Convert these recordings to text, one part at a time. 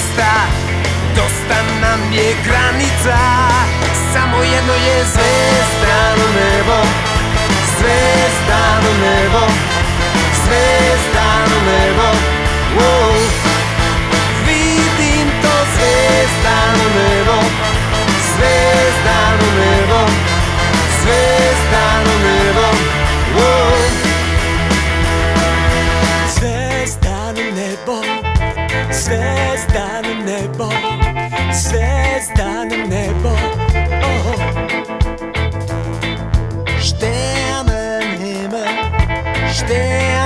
dosta Dosta nam je granica Samo jedno je zvezda na nebo. Zvezda na nebo Zvezda na nebo. Wow. Vidim to zvezda na nebo Zvezda na nebo Zvezdano nebo звездано небо, звездано небо. О, ще ме нема, ще ме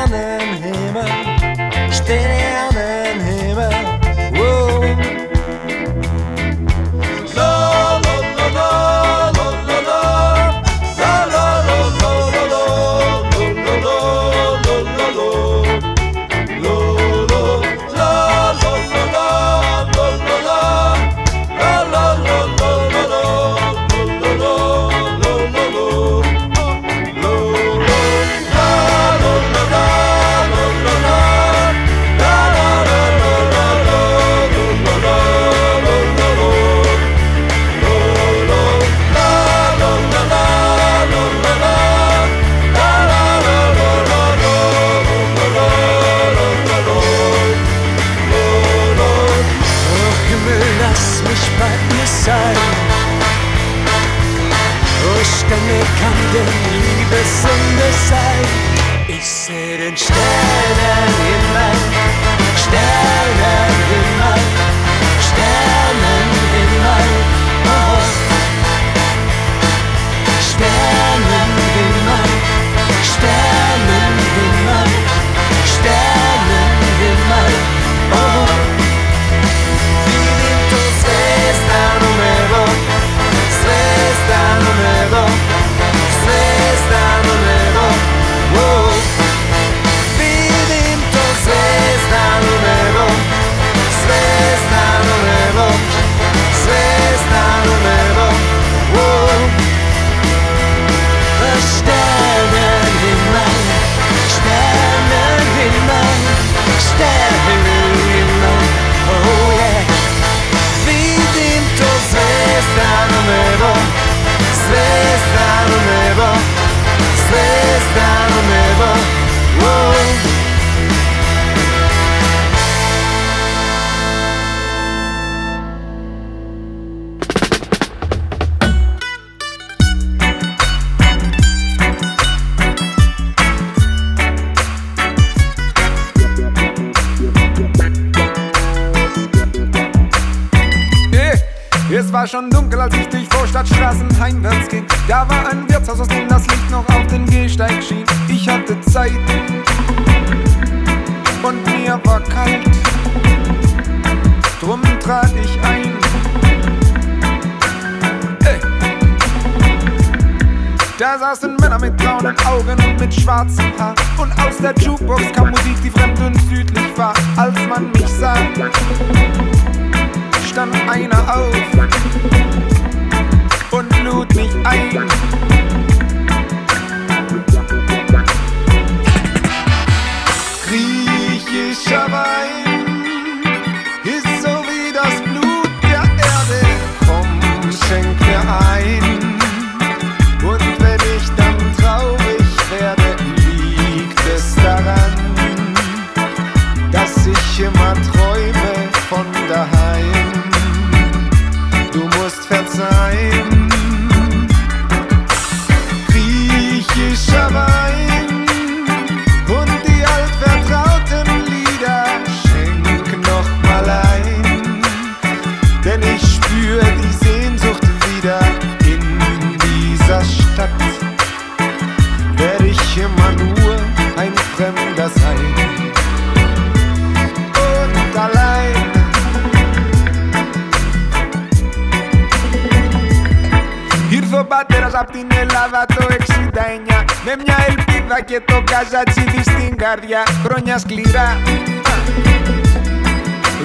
μαζί της στην καρδιά Χρόνια σκληρά.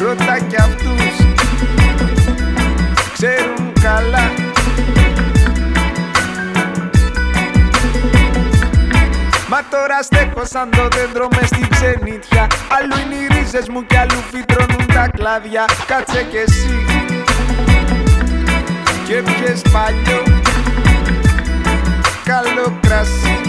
Ρώτα κι αυτούς Ξέρουν καλά. Μα τώρα στέκω σαν το δέντρο μες στη ξενιτιά. Αλλού είναι οι ρίζες μου κι αλλού φυτρώνουν τα κλάδια Κάτσε κι εσύ και πιες παλιό. Καλό κρασί.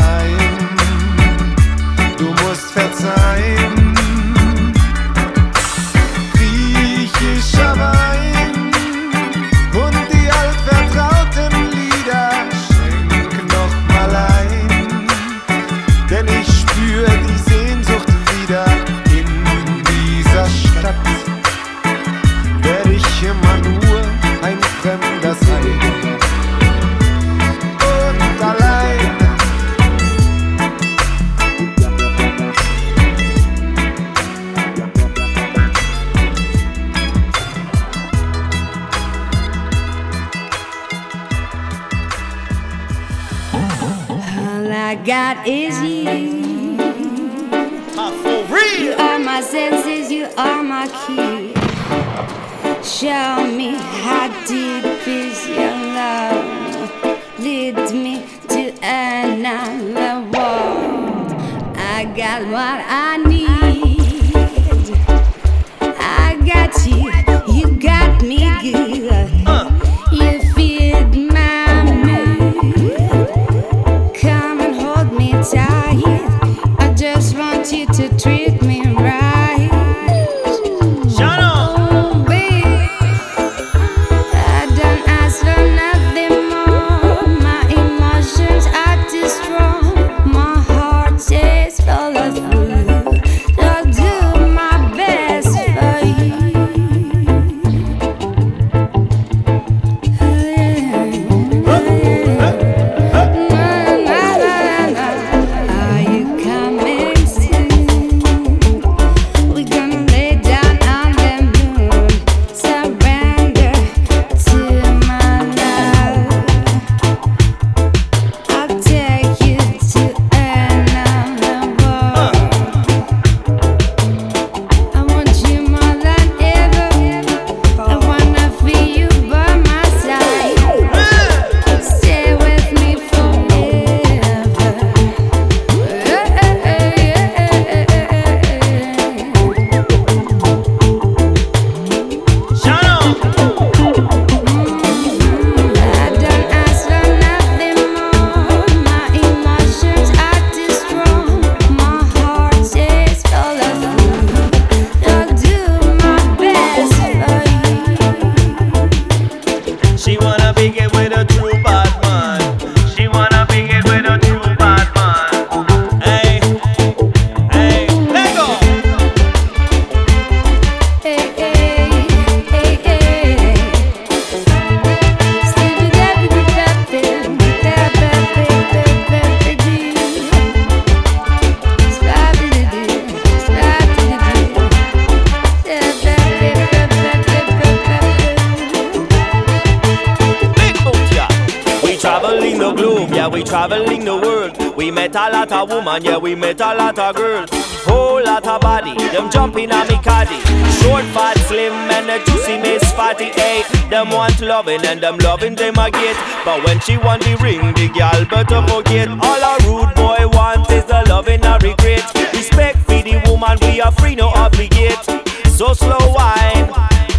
and I'm loving them I get. But when she want the ring, the girl better forget. All a rude boy want is the loving and regret. Respect for the woman, we are free, no obligate. So slow wine,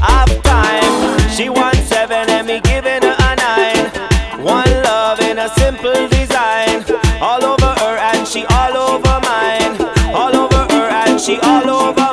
have time. She wants seven and me giving her a nine. One love in a simple design. All over her and she all over mine. All over her and she all over.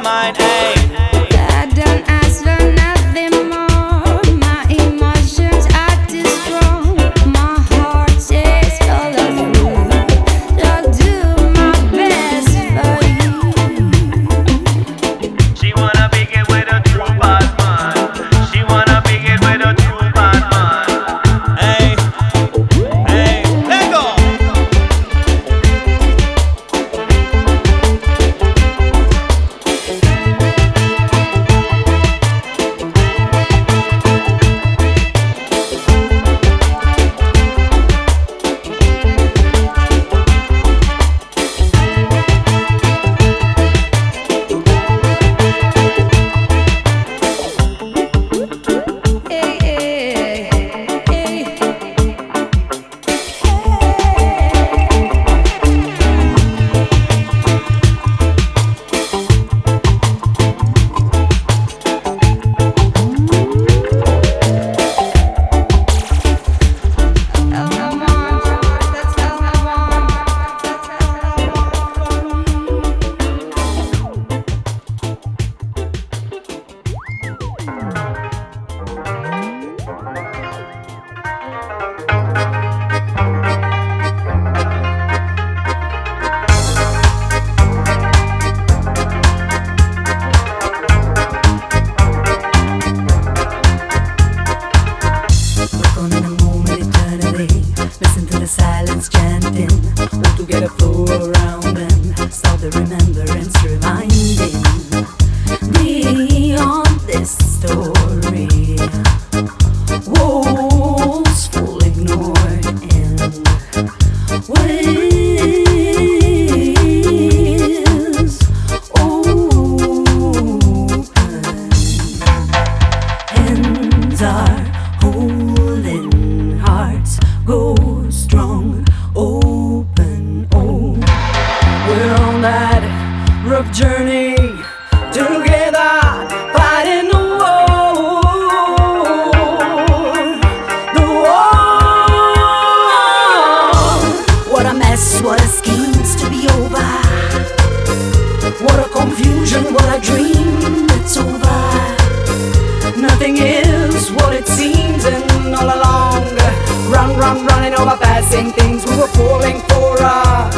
on running over passing things we were falling for. Uh.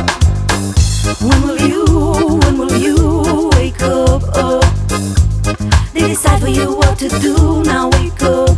When will you, when will you wake up? up? They decide for you what to do, now wake up.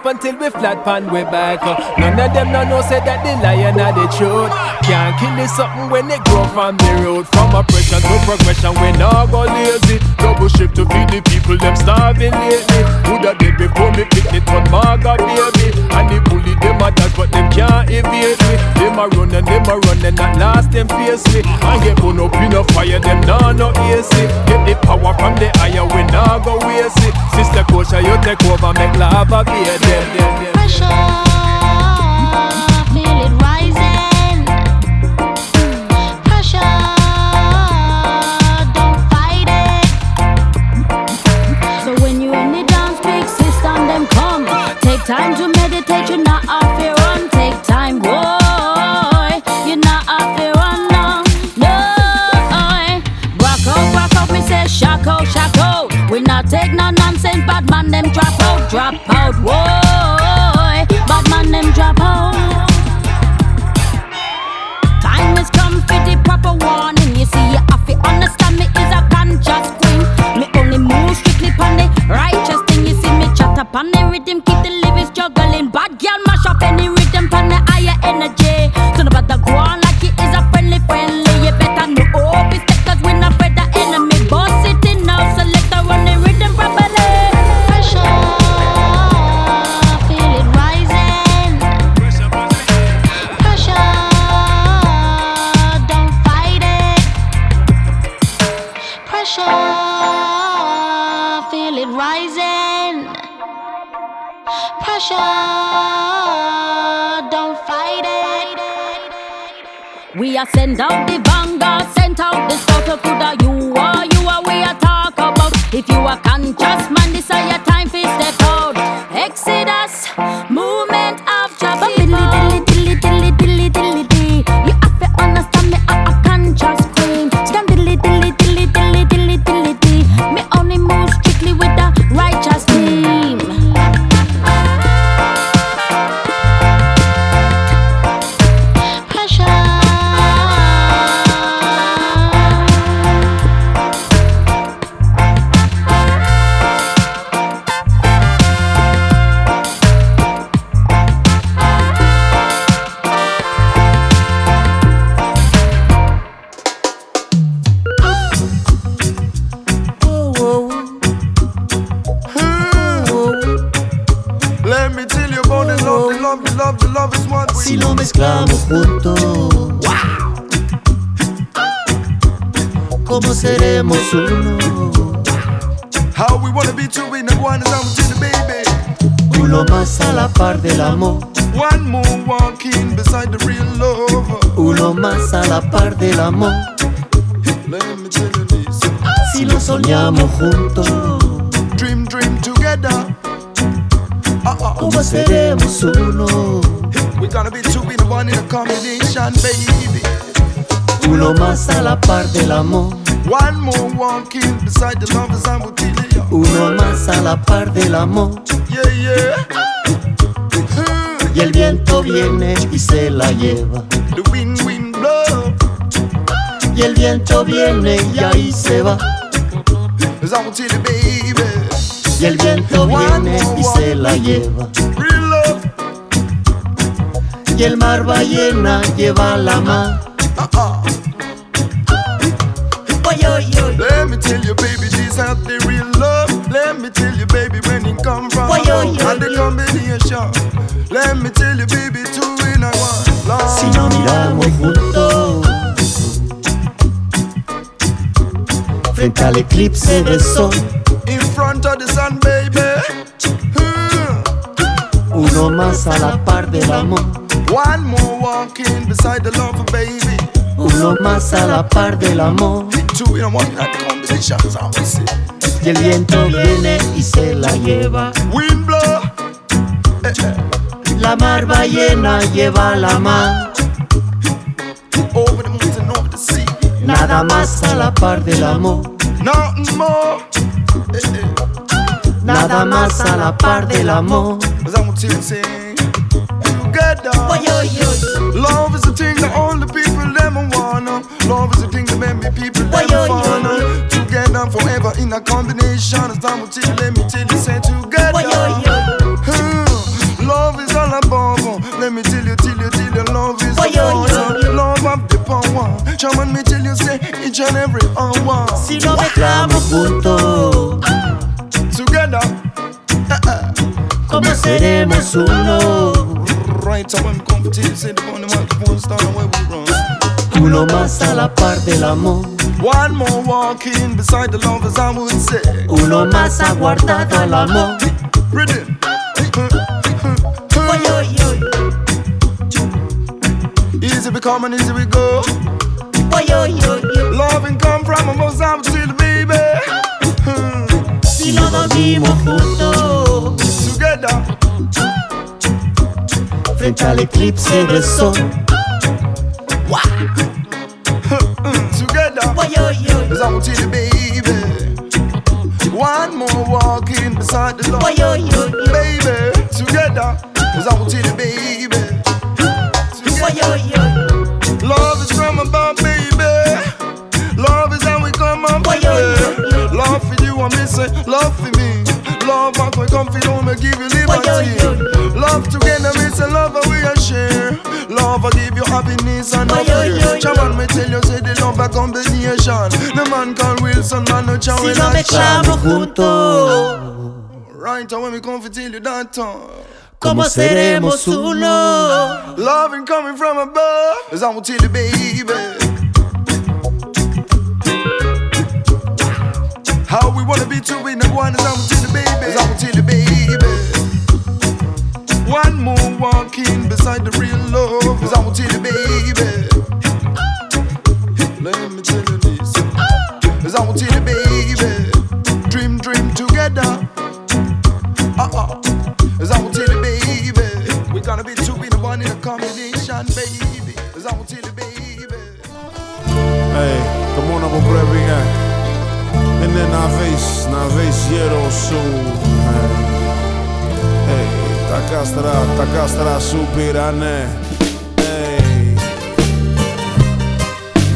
Stop until we flat pan we back. None of them no know say that the lion are the truth. Can't kill this something when they grow from the road. From oppression to progression, we now go lazy. Double shift to feed the people, them starving lately. Woulda did before me pick it on Marga baby. And the bully them a dash, but them can't evade me. Them a run and them a run and at last them face me. And get burn up in a fire, them nah no AC. The power from the higher, we nah go waste it. Sister Kosha, you take over, make lava be them. Pressure, mezclamos juntos, ¿cómo seremos uno? How we wanna be two in the one is out to the baby. Uno más a la par del amor, One more walking beside the real love. uno más a la par del amor. Let me tell you this. Si lo soñamos juntos, Dream, dream together. Uh-uh. ¿cómo seremos uno? We're gonna be two in the one in a combination, baby. Uno más a la par del amor, One more walking beside the lovers I will kill you. uno más a la par del amor. Yeah, yeah. Y el viento viene y se la lleva. The wind, wind blow. Y el viento viene y ahí se va. Cause baby. Y el viento viene y se la lleva. Y el mar ballena lleva la mar. Oy, oy. Let me tell you, baby, this out the real love. Let me tell you, baby, when it come from Oy, oy, oy, and the combination. Let me tell you, baby, two in a one. Love. Si nos miramos juntos frente al eclipse del sol, In front of the sun, baby. Uno más a la par del amor, One more walking beside the love, baby. uno más a la par del amor. Two in one, say. Y el viento viene y se la lleva. Wind blow. Eh, eh. La mar ballena lleva la mar, Over the mountain, over the sea. nada más a la par del amor, Nothing more. Eh. nada más a la par del amor. Together. Oy, oy, oy. Love is the thing that all the people them wanna. Love is the thing that make me people them Oy, oy, wanna. Together forever in a combination. As time will tell you, let me tell you, say together. Oy, oy, oy. Hmm. Love is all above. uh, Let me tell you, tell you, tell you, love is Oy, the oy, force. Love of the power. Chaman, me tell you, say each and every hour. Si nos mezclamos juntos, Together. ¿cómo seremos uno? Right, so when we come to you, say the on the microphone, start where we run. Uno más a la par del amor, One more walking beside the lovers, I would say. uno más aguardado al amor. Rhythm. Oy, oy, oy. Easy we come and easy we go. Oy, oy, oy, oy. Loving come from a most to the baby. Si nos dormimos juntos Together. Frente al eclipse del sol, Together. Oy, oy, oy. Cause I want to the baby. One more walking beside the love. Oy, oy, oy. Baby. Together. Cause I want to the baby. Together. Love is from above, baby. Love is how we come Oy, baby. Love for you, I'm missing. Love for me. Love, I can come for you, me give you liberty. Oy, oy, Love together, me say love, and we are share. Love, I give you happiness and Oy, no oy, fear. Chaman, me tell you, say the love a combination. The man called Wilson, man, no chow si in nos a shop. juntos, Right, and when we come for tell you that time. ¿cómo seremos uno? Loving coming from above, as I will tell you, baby. How we wanna be two in the one, as I will tell you, baby. As I will tell you, baby. One more walking beside the real love, as I will tell you, baby. Let me tell you this, as I will tell you, baby. Dream, dream together. Uh-uh. As I will tell you, baby. We're gonna be two in the one in a combination, baby. As I will tell you, baby. Hey, come on, I'm Ej, to mora poprawienia. Inne na wejść, na wejść zero su. Ej, Τα κάστρα, τα κάστρα σου πειράνε. hey.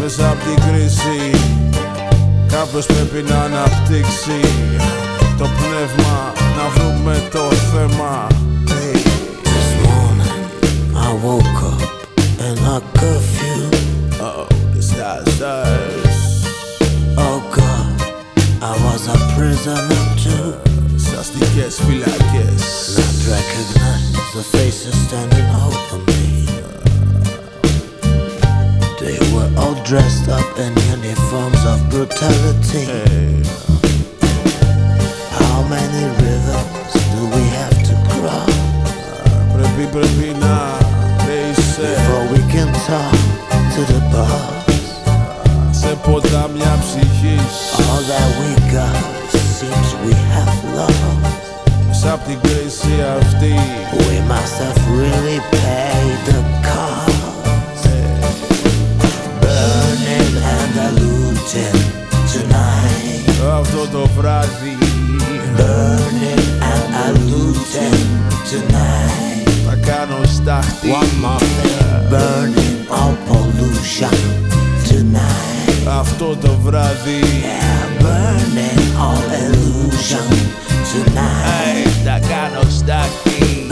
Μέσα από την κρίση Κάποιος πρέπει να αναπτύξει Το πνεύμα να βρούμε το θέμα hey. This morning I woke up and I curfew Oh, this guy's does Oh God, I was a prisoner too Σας δικές φυλακές recognize the faces standing over me. They were all dressed up in uniforms of brutality. Hey. How many rivers do we have to cross? Before we can talk to the boss. All that we got seems we have lost sapti greșea știi We must have really paid the cost. Burning and diluting tonight. Αυτό το βράδυ Burning and diluting tonight. Θα κάνω στάχτη One more Burning all pollution tonight. Αυτό το βράδυ Yeah, burning all illusion. tonight. τα κάνω στάκι.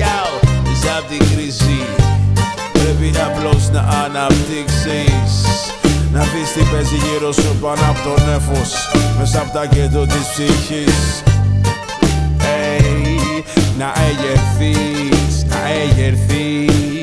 Yo, είσαι από την κρίση. Πρέπει απλώ να αναπτύξεις. Να δει τι παίζει γύρω σου πάνω από το νεφος Μέσα από τα κέντρο της ψυχής hey, Να εγερθείς, να εγερθείς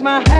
my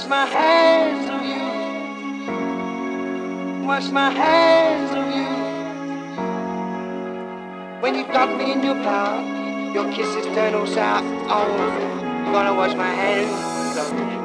wash my hands of you. Wash my hands of you. When you got me in your power, your kisses turn all sour. Oh, gonna wash my hands of you.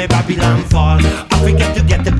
Me Babylon fall. I forget to get the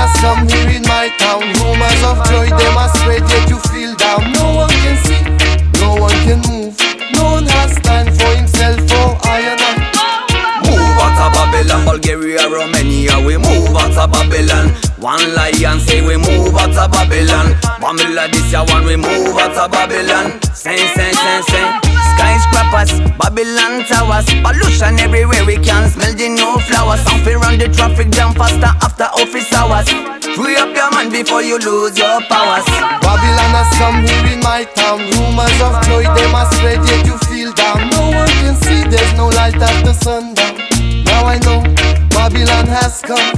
a song here in my town. Rumors of joy, them are spread, yet you feel down. No one can see, no one can move. No one has time for himself or I and I. Move out of Babylon, Bulgaria, Romania. We move out of Babylon. One lion say we move out of Babylon. Bamila this year one we move out of Babylon. Sing, sing, sing, sing. Skyscrapers, Babylon towers. Pollution everywhere, we can smell the new flowers. Something run the traffic jam faster after office hours. Free up your mind before you lose your powers. Babylon has come here in my town. Rumors of joy, they must spread, yet you feel down. No one can see, there's no light after sundown. Now I know, Babylon has come.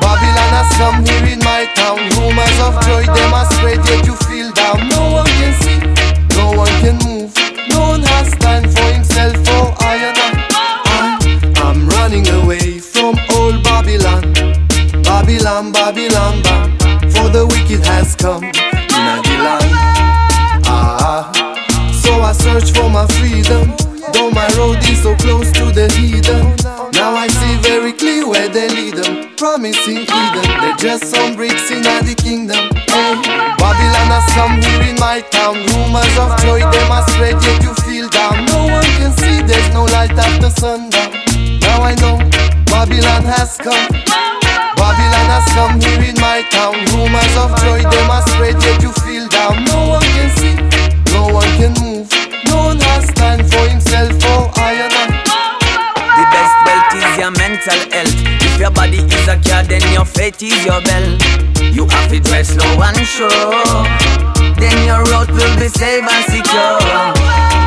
Babylon has come here in my town. Rumors of joy, they must spread, yet you feel down. No one can see, no one can move own stand for himself, I and I. I am running away from old Babylon. Babylon, Babylon, For the wicked has come to my land. Ah, so I search for my freedom. Though my road is so close to the heathen now I see very clear where they lead them. Promising Eden, they're just some bricks in the kingdom. Hey, Babylon has come here in my town. Rumors of joy they must spread, yet you feel down. No one can see, there's no light after sundown. Now I know Babylon has come. Babylon has come here in my town. Rumors of joy they must spread, yet you feel down. No one can see, no one can move. No one has time for himself. Oh, I and your mental health. If your body is a car, then your faith is your bell. You have to dress low and sure. Then your road will be safe and secure.